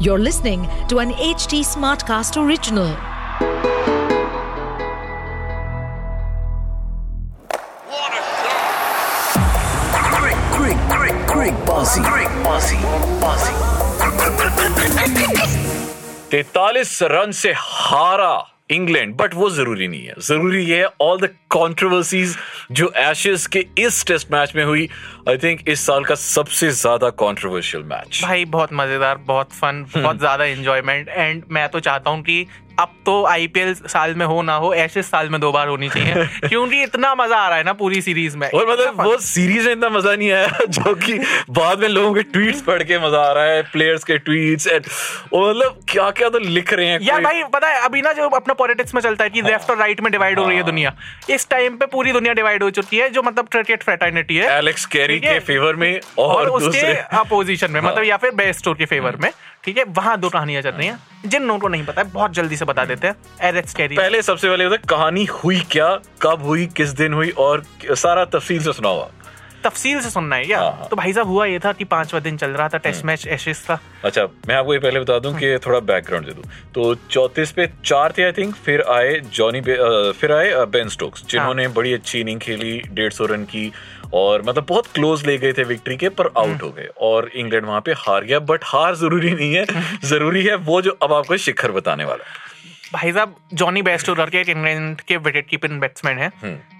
You're listening to an HT Smartcast original. What a goal! Great, great, great, great bossy. Great bossy. Bossy. 43 run से हारा England but वो ज़रूरी नहीं है। ज़रूरी ये है ऑल द कॉन्ट्रोवर्सीज जो एशेस के इस टेस्ट मैच में हुई आई थिंक इस साल का सबसे ज़्यादा कॉन्ट्रोवर्शियल मैच भाई बहुत मज़ेदार बहुत फन बहुत ज़्यादा इंजॉयमेंट एंड मैं तो चाहता हूँ कि अब तो आईपीएल साल में हो ना हो ऐसे साल में दो बार होनी चाहिए क्योंकि इतना मज़ा आ रहा है ना पूरी सीरीज़ में। और मतलब वो सीरीज़ में इतना मज़ा नहीं आया जो कि बाद में लोगों के ट्वीट्स पढ़ के मज़ा आ रहा है प्लेयर्स के ट्वीट्स एंड मतलब क्या क्या तो लिख रहे हैं यार भाई पता है अभी ना जो अपना पॉलिटिक्स में चलता है कि लेफ़्ट और राइट में डिवाइड हो रही है हाँ। दुनिया इस टाइम पे पूरी दुनिया डिवाइड हो चुकी है जो मतलब क्रिकेट फ्रेटर्निटी है। एलेक्स कैरी के फेवर में और, उसके अपोजिशन में। मतलब या फिर बेस्ट के फेवर में। ठीक है? वहाँ दो कहानियाँ चल रही हैं, जिन लोगों को नहीं पता है, बहुत जल्दी से बता देते हैं। एरेक्स कैरी पहले सबसे पहले कहानी हुई क्या, कब हुई, किस दिन हुई, और सारा तफसील से सुना हुआ तफसील से सुनना है क्या हाँ, हाँ। तो भाई साहब हुआ ये था कि पांचवा दिन चल रहा था टेस्ट मैच एशेस का। अच्छा मैं आपको ये पहले बता दूँ कि थोड़ा बैकग्राउंड दे दूँ। तो चौतीस पे चार थे आई थिंक फिर आए जॉनी फिर आए बेन स्टोक्स जिन्होंने बड़ी अच्छी इनिंग खेली डेढ़ सौ रन की और मतलब बहुत क्लोज ले गए थे विक्ट्री के पर आउट हो गए। और इंग्लैंड वहाँ पे हार गया बट हार ज़रूरी नहीं है ज़रूरी है वो जो अब आपको शिखर बताने वाला है। भाई साहब जॉनी बेस्टोर के इंग्लैंड के विकेट कीपिंग बैट्समैन है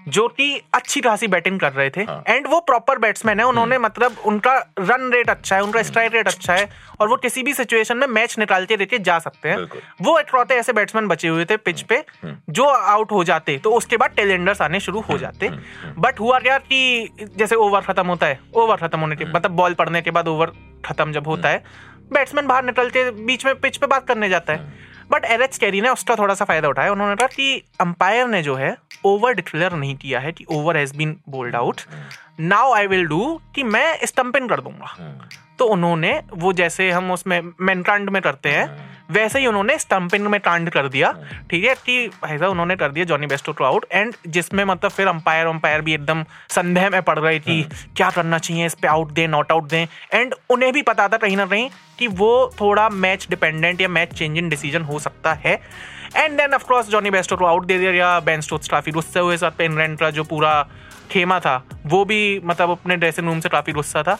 जो कि अच्छी खासी बैटिंग कर रहे थे। एंड हाँ। वो प्रॉपर बैट्समैन है उन्होंने मतलब उनका रन रेट अच्छा है उनका स्ट्राइक रेट अच्छा है और वो किसी भी सिचुएशन में मैच निकालते लेके जा सकते हैं। वो इकलौते ऐसे बैट्समैन बचे हुए थे पिच पे जो आउट हो जाते तो उसके बाद टेलेंडर्स आने शुरू हो जाते। बट हुआ क्या कि जैसे ओवर खत्म होता है ओवर खत्म होने के मतलब बॉल पड़ने के बाद ओवर खत्म जब होता है बैट्समैन बाहर निकलते बीच में पिच पे बात करने जाता है। बट एलेक्स कैरी ने उसका थोड़ा सा फ़ायदा उठाया। उन्होंने कहा कि अंपायर ने जो है ओवर डिक्लेयर नहीं किया है कि over has been bowled out now I will do कि मैं स्टम्पिन कर दूँगा। तो उन्होंने वो जैसे हम उसमें मैनकांड में करते हैं वैसे ही उन्होंने स्टंपिंग में कांड कर दिया। ठीक है कि भाई साहब उन्होंने कर दिया जॉनी बेस्टो को आउट एंड जिसमें मतलब फिर अंपायर अंपायर भी एकदम संदेह में पड़ रही थी क्या करना चाहिए इस पे आउट दें नॉट आउट दें। एंड उन्हें भी पता था कहीं ना कहीं कि वो थोड़ा मैच डिपेंडेंट या मैच चेंजिंग डिसीज़न हो सकता है। And then of course Jonny Bairstow को आउट दे दिया या बेन स्टोक्स काफ़ी गुस्से हुए साथ पे इंग्लैंड का जो पूरा खेमा था वो भी मतलब अपने ड्रेसिंग रूम से काफ़ी गुस्सा था।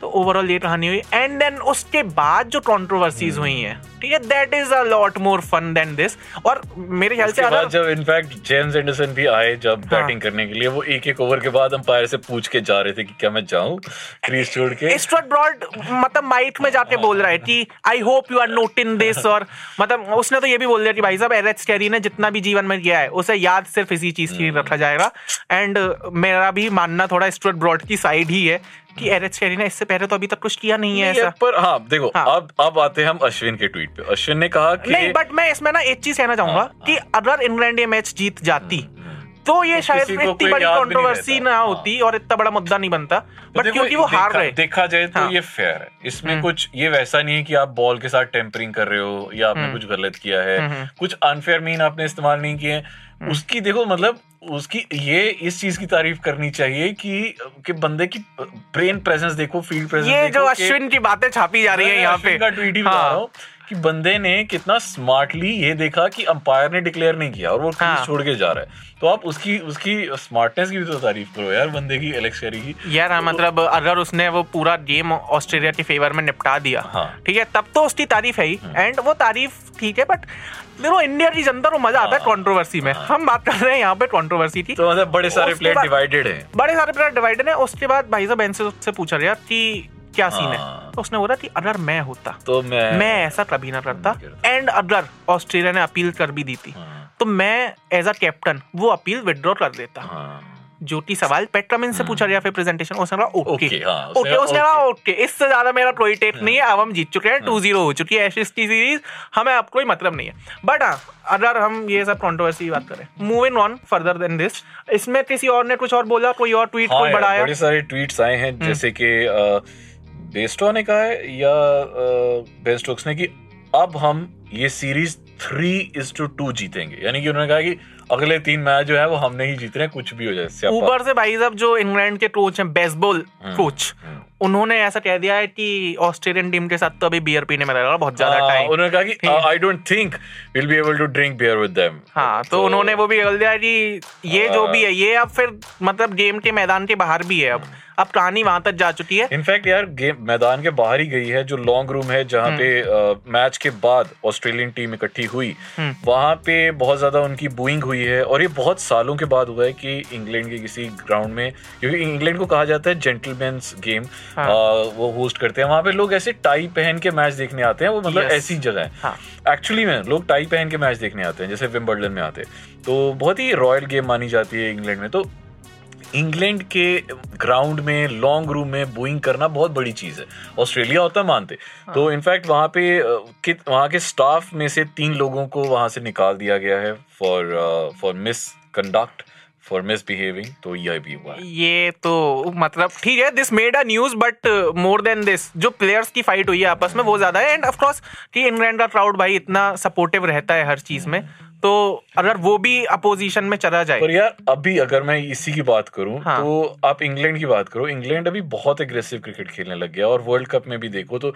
तो ओवरऑल ये कहानी हुई। एंड देन उसके बाद जो कॉन्ट्रोवर्सीज हुई हैं ठीक है। That is a lot more fun than this और मेरे ख्याल से अगर जब इनफैक्ट जेम्स एंडरसन भी आए जब हाँ। बैटिंग करने के लिए वो एक एक ओवर के बाद अंपायर से पूछ के जा रहे थे कि क्या मैं जाऊँ क्रीज छोड़ के? स्टुअर्ट ब्रॉड मतलब माइक में जाके बोल रहा है कि I hope you are not in this और मतलब उसने तो ये भी बोल दिया कि भाई साहब एलेक्स कैरी ने जितना भी जीवन में किया है उसे याद सिर्फ़ इसी चीज़ की रखा जाएगा। एंड मेरा भी मानना थोड़ा स्टुअर्ट ब्रॉड की साइड ही है कि एलेक्स कैरी ने इससे पहले तो अभी तक कुछ किया नहीं है ऐसा। पर हाँ देखो हाँ। अब अब आते हैं हम अश्विन के ट्वीट अश्विन ने कहा कि नहीं बट मैं इसमें ना एक चीज़ कहना चाहूँगा हाँ, कि अगर इंग्लैंड ये मैच जीत जाती तो ये शायद इतनी बड़ी कंट्रोवर्सी ना होती और इतना बड़ा मुद्दा नहीं बनता। तो बट देखो, क्योंकि वो हार रहे देखा जाए तो हाँ। ये फेयर है। इसमें कुछ ये वैसा नहीं है कि आप बॉल के साथ टेम्परिंग कर रहे हो या आपने हम्म। कुछ गलत किया है। कुछ अनफेयर मीन आपने इस्तेमाल नहीं किए हम्म। उसकी देखो मतलब उसकी ये इस चीज़ की तारीफ़ करनी चाहिए कि कि बंदे की ब्रेन प्रेजेंस देखो फ़ील्ड प्रेजेंस ये देखो जो अश्विन की बातें छापी जा रही है यहाँ पे। का ट्वीट ही हाँ। हूँ कि बंदे ने कितना स्मार्टली ये देखा कि अंपायर ने डिक्लेयर नहीं किया और वो हाँ। छोड़ के जा रहा है। तो आप उसकी उसकी स्मार्टनेस की भी तो तारीफ़ करो यार बंदे की एलेक्स कैरी की। यार हाँ, मतलब अगर उसने वो पूरा गेम ऑस्ट्रेलिया के फेवर में निपटा दिया हाँ। ठीक है तब तो उसकी तारीफ़ है ही। एंड वो तारीफ़ ठीक है बट देखो इंडिया की जनता को मज़ा आता है कंट्रोवर्सी में। हम बात कर रहे हैं यहाँ पे कंट्रोवर्सी की। तो मतलब बड़े सारे प्लेयर डिवाइडेड हैं। बड़े सारे प्लेयर डिवाइडेड है। उसके बाद भाई साहब से पूछा गया कि क्या सीन है। हाँ। तो उसने बोला कि अगर मैं होता। तो मैं मैं ऐसा कभी ना करता। एंड अगर ऑस्ट्रेलिया ने अपील कर भी दी थी। हाँ। तो मैं एज अ कैप्टन वो अपील विड्रॉ कर देता। हाँ। जो कि सवाल पेट्रामिन से पूछा गया फिर प्रेजेंटेशन उसने कहा ओके ओके, हाँ, उसने कहा ओके इससे ज़्यादा मेरा कोई टेक नहीं है अब हम जीत चुके हैं टू ज़ीरो हो चुकी है एशियस की सीरीज़ हमें अब कोई मतलब नहीं है। बट हाँ अगर हम ये सब कंट्रोवर्सी की बात करें। Moving on further than this इसमें किसी और ने कुछ और बोला कोई और ट्वीट हाँ कोई बढ़ाया? बड़े सारे ट्वीट्स आए हैं जैसे कि बेस्टो ने कहा है या बेन स्टोक्स ने कि अब हम ये series three is to two जीतेंगे। यानी कि उन्होंने कहा कि अगले तीन मैच जो है वो हमने ही जीतने हैं, कुछ भी हो जाए ऊपर से भाई साहब जो इंग्लैंड के कोच हैं बेसबॉल हम्म, कोच उन्होंने ऐसा कह दिया है कि ऑस्ट्रेलियन टीम के साथ तो अभी बियर पीने में लगेगा बहुत ज़्यादा हाँ, टाइम उन्होंने कहा कि I don't think will be able to drink beer with them हाँ तो उन्होंने वो भी बोल दिया कि ये जो भी है ये अब फिर मतलब गेम के मैदान के बाहर भी है अब। अब कहानी वहाँ तक जा चुकी है। इनफैक्ट यार गेम मैदान के बाहर ही गई है जो लॉन्ग रूम है जहाँ पे मैच के बाद ऑस्ट्रेलियन टीम इकट्ठी हुई। वहाँ पे बहुत ज़्यादा उनकी बूइंग हुई है और ये बहुत सालों के बाद हुआ है कि इंग्लैंड के किसी ग्राउंड में क्योंकि इंग्लैंड को कहा जाता है जेंटलमैन्स गेम हाँ। वो होस्ट करते हैं। वहाँ पे लोग ऐसे टाई पहन के मैच देखने आते हैं वो मतलब Yes. ऐसी जगह है। हाँ। एक्चुअली में लोग टाई पहन के मैच देखने आते हैं जैसे विम्बलडन में आते हैं। तो बहुत ही रॉयल गेम मानी जाती है इंग्लैंड में। तो इंग्लैंड के ग्राउंड में लॉन्ग रूम में बोइंग करना बहुत बड़ी चीज़ है। ऑस्ट्रेलिया होता मानते। हाँ। तो इनफैक्ट वहाँ पे कि वहाँ के स्टाफ में से तीन लोगों को वहाँ से निकाल दिया गया है for for misconduct for misbehaving तो यह भी हुआ है। ये तो मतलब ठीक है this made a news but more than this जो प्लेयर्स की फाइट हुई है आपस में वो ज़्यादा है। एंड ऑफ़ कोर्स कि इंग्लैंड का क्राउड भाई इतना सपोर्टिव रहता है हर चीज़ में। तो अगर वो भी अपोजिशन में चला जाए। पर यार अभी अगर मैं इसी की बात करूँ हाँ। तो आप इंग्लैंड की बात करो। इंग्लैंड अभी बहुत एग्रेसिव क्रिकेट खेलने लग गया और वर्ल्ड कप में भी देखो तो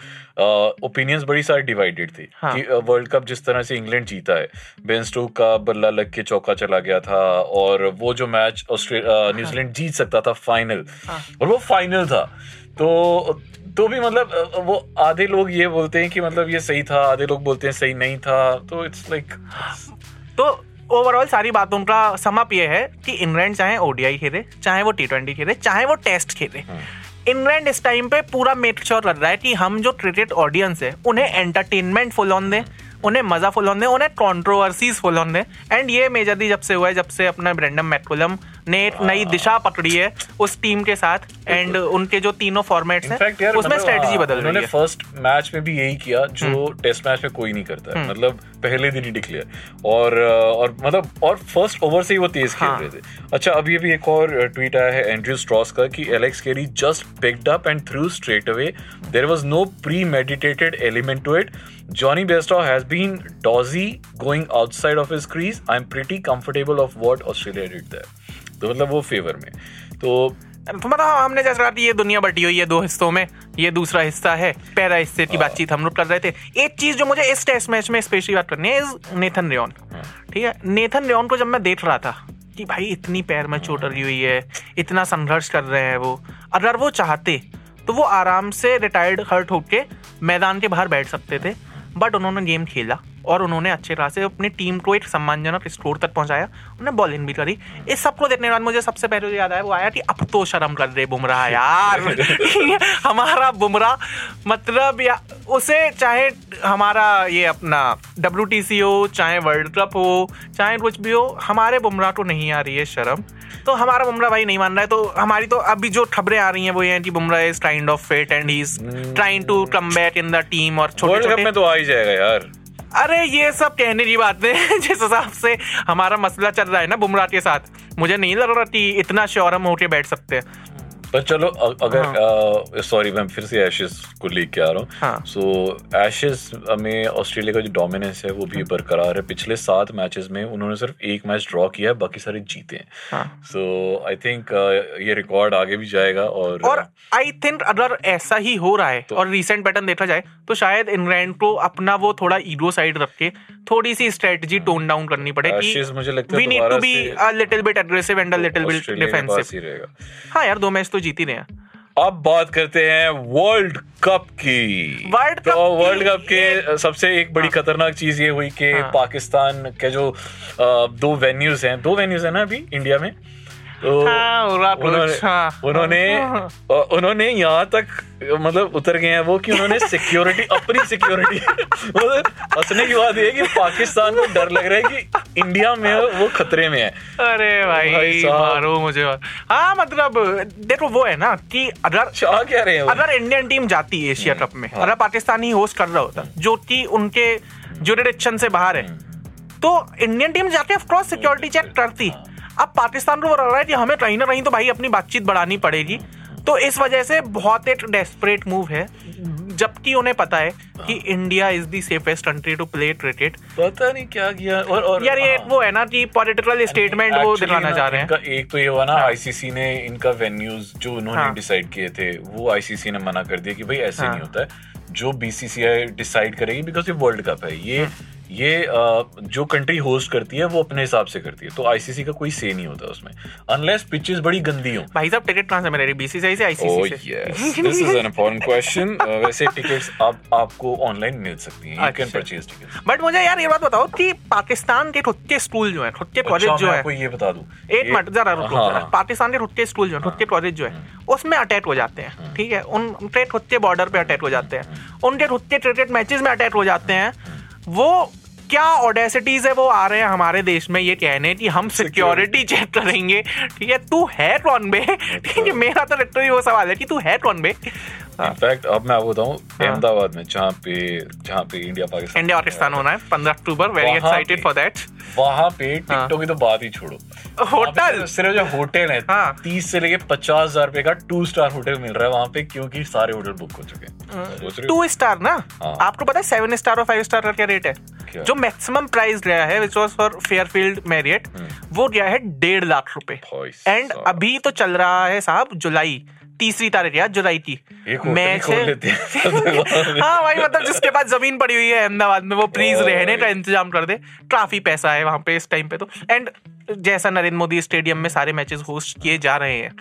ओपिनियंस बड़ी सारी डिवाइडेड थी हाँ। कि वर्ल्ड कप जिस तरह से इंग्लैंड जीता है। बेन स्टोक का बल्ला लग के चौका चला गया था और वो जो मैच ऑस्ट्रेलिया न्यूजीलैंड जीत सकता था फाइनल हाँ। और वो फाइनल था। तो तो भी मतलब वो आधे लोग ये बोलते हैं कि मतलब ये सही था आधे लोग बोलते हैं सही नहीं था। तो इट्स लाइक तो ओवरऑल सारी बातों का समअप ये है कि इंग्लैंड चाहे ओडीआई खेले चाहे वो टी ट्वेंटी खेले चाहे वो टेस्ट खेले। इंग्लैंड इस टाइम पे पूरा मेक श्योर कर रहा है कि हम जो क्रिकेट ऑडियंस है उन्हें एंटरटेनमेंट फुल ऑन दे। उन्हें मज़ा फुल दे उन्हें कंट्रोवर्सीज फुल दे। एंड ये मेजरली जब से हुआ है जब से अपना ब्रेंडम मैकुलम ने एक नई दिशा पकड़ी है उस टीम के साथ। एंड उनके जो तीनों फॉर्मेट्स हैं उसमें मतलब, स्ट्रेटजी हाँ, बदल रही है। फ़र्स्ट मैच में भी यही किया जो टेस्ट मैच में कोई नहीं करता है। मतलब पहले दिन ही डिक्लेयर और और मतलब और फ़र्स्ट ओवर से ही वो तेज खेल हाँ। रहे थे। अच्छा अभी अभी एक और ट्वीट आया है एंड्रयू स्ट्रॉस का कि Alex Carey just picked up and threw straight away there was no premeditated element to it Bairstow has been dodgy going outside of his crease I am pretty comfortable of what Australia did there तो मतलब वो favour में। तो मतलब हाँ, हमने जैसे कहा ये दुनिया बटी हुई है दो हिस्सों में ये दूसरा हिस्सा है पहला हिस्से की बातचीत हम लोग कर रहे थे। एक चीज़ जो मुझे इस टेस्ट मैच में स्पेशली बात करनी है इज़ नेथन रेन ठीक है? नेथन रेन को जब मैं देख रहा था कि भाई इतनी पैर में चोट लगी हुई है इतना संघर्ष कर रहे हैं वो अगर वो चाहते तो वो आराम से रिटायर्ड हर्ट होके मैदान के बाहर बैठ सकते थे। बट उन्होंने गेम खेला। और उन्होंने अच्छे तरह से अपनी टीम को एक सम्मानजनक स्कोर तक पहुँचाया। उन्होंने बॉलिंग भी करी। इस सबको देखने के बाद मुझे सबसे पहले याद आया वो आया कि अब तो शर्म कर दे बुमराह यार। हमारा बुमराह मतलब या उसे चाहे हमारा ये अपना डब्ल्यू हो चाहे वर्ल्ड कप हो चाहे कुछ भी हो हमारे बुमराह को नहीं आ रही है शर्म। तो हमारा बुमराह भाई नहीं मान रहा है तो हमारी तो अभी जो खबरें आ रही हैं वो ये हैं कि Bumrah is kind of fit and he is trying to come back in the team और छोटे छोटे में तो आ ही जाएगा यार। अरे, ये सब कहने की बात है। जिस हिसाब से हमारा मसला चल रहा है ना बुमराह के साथ, मुझे नहीं लग रहा कि इतना श्योर हम होके बैठ सकते हैं। पर चलो अ- अगर सॉरी मैं फिर से एशेस को लेके आ रहा हाँ। हूँ। सो एशेस में ऑस्ट्रेलिया का जो डोमिनेंस है वो भी बरकरार है। पिछले सात मैचेस में उन्होंने सिर्फ़ एक मैच ड्रॉ किया है बाकी सारे जीते हैं। हाँ। सो आई थिंक ये रिकॉर्ड आगे भी जाएगा और और आई थिंक अगर ऐसा ही हो रहा है और रिसेंट पैटर्न देखा जाए तो शायद इंग्लैंड को अपना वो थोड़ा ईगो साइड रख के थोड़ी सी स्ट्रेटजी टोन डाउन करनी पड़ेगी मुझे लगता we need to be a little bit aggressive and a little bit defensive हाँ यार दो मैच तो जीती ही रहे हैं। अब बात करते हैं वर्ल्ड कप की। वर्ल्ड कप तो वर्ल्ड कप के सबसे एक बड़ी हाँ। खतरनाक चीज़ ये हुई कि हाँ। पाकिस्तान के जो दो वेन्यूज हैं। दो वेन्यूज है ना अभी इंडिया में? तो हाँ, उन्होंने हाँ। उन्होंने हाँ। उन्होंने यहाँ तक मतलब उतर गए हैं वो कि उन्होंने सिक्योरिटी अपनी सिक्योरिटी मतलब हंसने की बात ये है कि पाकिस्तान को डर लग रहा है कि इंडिया में वो खतरे में है। अरे भाई, भाई मारो मुझे हाँ मतलब देखो वो है ना कि अगर क्या रहे हैं अगर इंडियन टीम जाती है एशिया कप में अगर पाकिस्तान ही होस्ट कर रहा होता जो कि उनके जुरिडिक्शन से बाहर है तो इंडियन टीम जाके ऑफकोर्स सिक्योरिटी चेक करती। अब पाकिस्तान को लग रहा है कि हमें कहीं ना कहीं तो भाई अपनी बातचीत बढ़ानी पड़ेगी तो इस वजह से बहुत एक डेस्परेट मूव है जबकि उन्हें पता है कि India is the safest country to play cricket पता नहीं क्या किया और और यार ये हाँ। वो है ना कि पॉलिटिकल स्टेटमेंट वो दिखाना चाह रहे हैं एक तो ये हुआ ना आईसीसी ने इनका वेन्यूज जो उन्होंने हाँ। डिसाइड किए थे वो आईसीसी ने मना कर दिया कि भाई ऐसे हाँ। नहीं होता है जो बीसीसीआई डिसाइड करेगी बिकॉज़ ये वर्ल्ड कप है ये। ये जो कंट्री होस्ट करती है वो अपने हिसाब से करती है। तो आईसीसी का कोई से नहीं होता उसमें। अनलेस पिचेस बड़ी गंदी हो। भाई साहब टिकट कहाँ से मिल रही बीसीसीआई से Oh आईसीसी से? yes, this is an important question. Uh, वैसे टिकट्स आप आपको ऑनलाइन मिल सकती हैं. Can अच्छा। purchase tickets. बट मुझे यार ये बात बताओ कि पाकिस्तान के खुद के स्कूल जो है खुद के कॉलेज जो है। आपको ये बता दूँ. एक मिनट जरा रुको हाँ। हाँ। पाकिस्तान के खुद के स्कूल जो है खुद के कॉलेज जो है उसमें अटैक हो जाते हैं ठीक है? उन उनके खुद के बॉर्डर पे अटैक हो जाते हैं। उनके खुद के क्रिकेट मैचेस में अटैक हो जाते हैं। वो क्या ऑडेसिटीज है वो आ रहे हैं हमारे देश में? ये कहने कि हम सिक्योरिटी चेक करेंगे। ठीक है? तू है कौन बे? ठीक है मेरा तो लिटरली वो सवाल है कि तू है कौन बे? इनफैक्ट अब मैं आपको बताऊँ हाँ। अहमदाबाद में जहाँ पे जहाँ पे इंडिया पाकिस्तान इंडिया पाकिस्तान होना है पंद्रह अक्टूबर वेरी एक्साइटेड फॉर दैट वहाँ पे हाँ। टिकटों की तो बात ही छोड़ो। होटल? सिर्फ़ जो होटल है हाँ। तीस से लेके पचास हज़ार रुपए का टू स्टार होटल मिल रहा है वहाँ पे क्योंकि सारे होटल बुक हो चुके हैं। हो। टू स्टार ना? हाँ। आपको पता है सेवन स्टार और फाइव स्टार का क्या रेट है? जो मैक्सिमम प्राइस गया है which was for Fairfield Marriott वो गया है डेढ़ लाख रुपए एंड अभी तो चल रहा है साहब जुलाई। तीसरी तारीख यार जुलाई की। ही लेते हैं। हाँ भाई मतलब जिसके पास ज़मीन पड़ी हुई है अहमदाबाद में वो प्लीज़ रहने का इंतज़ाम कर दे। काफ़ी पैसा है वहाँ पे इस टाइम पे तो। एंड जैसा नरेंद्र मोदी स्टेडियम में सारे मैचेस होस्ट किए जा रहे हैं।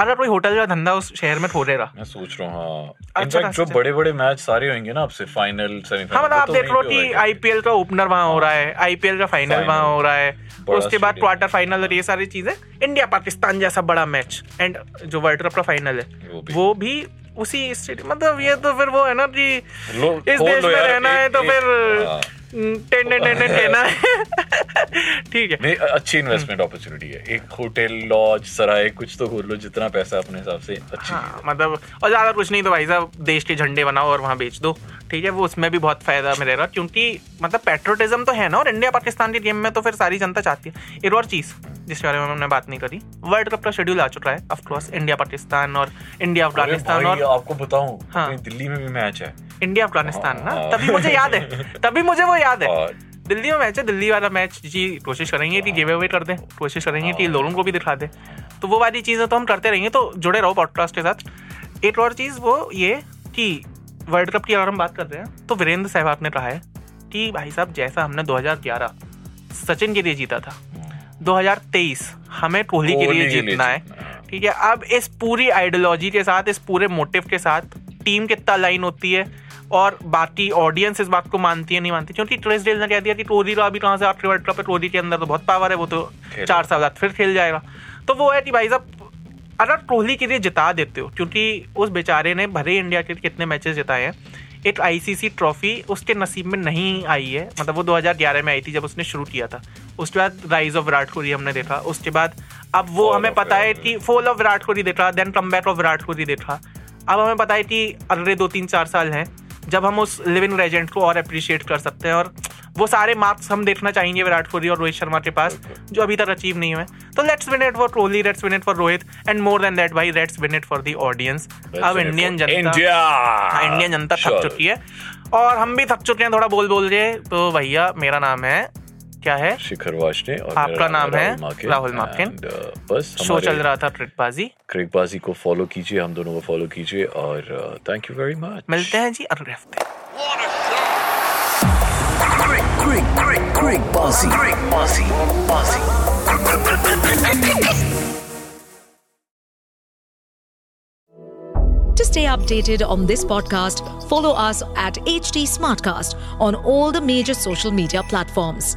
अगर कोई होटल का धंधा उस शहर में खोलेगा मैं सोच रहा हूँ हाँ। अच्छा इनफैक्ट जो। बड़े बड़े मैच सारे होंगे ना आपसे फाइनल सेमीफाइनल हाँ मतलब आप तो देख लो कि आईपीएल का ओपनर वहाँ हो रहा है आईपीएल का फाइनल वहाँ हो रहा है। उसके बाद क्वार्टर फाइनल और ये सारी चीज़ें इंडिया पाकिस्तान जैसा बड़ा मैच एंड जो वर्ल्ड कप का फाइनल है वो भी। उसी स्टेडियम मतलब ये तो फिर वो है ना कि इस देश में रहना है तो फिर हाँ। टेन ठीक है। नहीं अच्छी इन्वेस्टमेंट अपॉर्चुनिटी है। एक होटल लॉज सराय कुछ तो खोल लो जितना पैसा अपने हिसाब से अच्छी हाँ मतलब और ज़्यादा कुछ नहीं तो भाई साहब देश के झंडे बनाओ और वहाँ बेच दो। ठीक है वो उसमें भी बहुत फ़ायदा मिलेगा क्योंकि मतलब पेट्रोटिज्म तो है ना और इंडिया पाकिस्तान के गेम में तो फिर सारी जनता चाहती है। एक और चीज़ जिसके बारे में हमने बात नहीं करी वर्ल्ड कप का शेड्यूल आ चुका है ऑफकोर्स इंडिया पाकिस्तान और इंडिया अफ़गानिस्तान और आपको बताऊँ हाँ। दिल्ली में भी मैच है। इंडिया अफ़गानिस्तान ना हाँ। तभी मुझे याद है। तभी मुझे वो याद है। दिल्ली में मैच है दिल्ली वाला मैच जी कोशिश करेंगे कि गिव अवे कर दें। कोशिश करेंगे कि लोगों को भी दिखा दें। तो वो वाली चीज़ें तो हम करते रहेंगे तो जुड़े रहो पॉडकास्ट के साथ। एक और चीज़ वो ये कि वर्ल्ड कप की अगर हम बात कर रहे हैं तो वीरेंद्र सहवाग ने कहा है कि भाई साहब जैसा हमने 2011 सचिन के लिए जीता था 2023 हमें कोहली के लिए जीतना है। ठीक है अब इस पूरी आइडियोलॉजी के साथ इस पूरे मोटिव के साथ टीम कितना लाइन होती है और बाकी ऑडियंस इस बात को मानती है नहीं मानती? क्योंकि ट्रेस डेल ने कह दिया कि टोरी अभी कहाँ से आपके वर्ल्ड कप है? टोरी के अंदर तो बहुत पावर है वो तो चार साल बाद फिर खेल जाएगा। तो वो है कि भाई साहब अगर कोहली के लिए जिता देते हो क्योंकि उस बेचारे ने भरे इंडिया के कितने मैचेस जिताए हैं एक आईसीसी ट्रॉफी उसके नसीब में नहीं आई है। मतलब वो 2011 में आई थी जब उसने शुरू किया था। उसके बाद राइज ऑफ़ विराट कोहली हमने देखा। उसके बाद अब वो Fall हमें पता है कि फॉल ऑफ़ विराट कोहली देखा then come back of Virat Kohli देखा। अब हमें पता है कि अगले दो तीन चार साल हैं। जब हम उस लिविंग लेजेंड को और अप्रिशिएट कर सकते हैं और वो सारे मार्क्स हम देखना चाहेंगे विराट कोहली और रोहित शर्मा के पास जो अभी तक अचीव नहीं हुए। तो let's win it for Kohli let's win it for Rohit and more than that भाई let's win it for the audience अब इंडियन जनता हाँ, इंडियन जनता थक चुकी है। और हम भी थक चुके हैं थोड़ा बोल बोल के। तो भैया मेरा नाम है क्या है शिखर वाशने और आपका नाम है राहुल माकिन। Uh, बस शो चल रहा था ट्रिकबाजी क्रिकबाजी को फॉलो कीजिए हम दोनों को फॉलो कीजिए और थैंक यू वेरी मच मिलते हैं जी अगले हफ़्ते. To stay updated on this podcast, follow us at HT Smartcast on all the major social media platforms.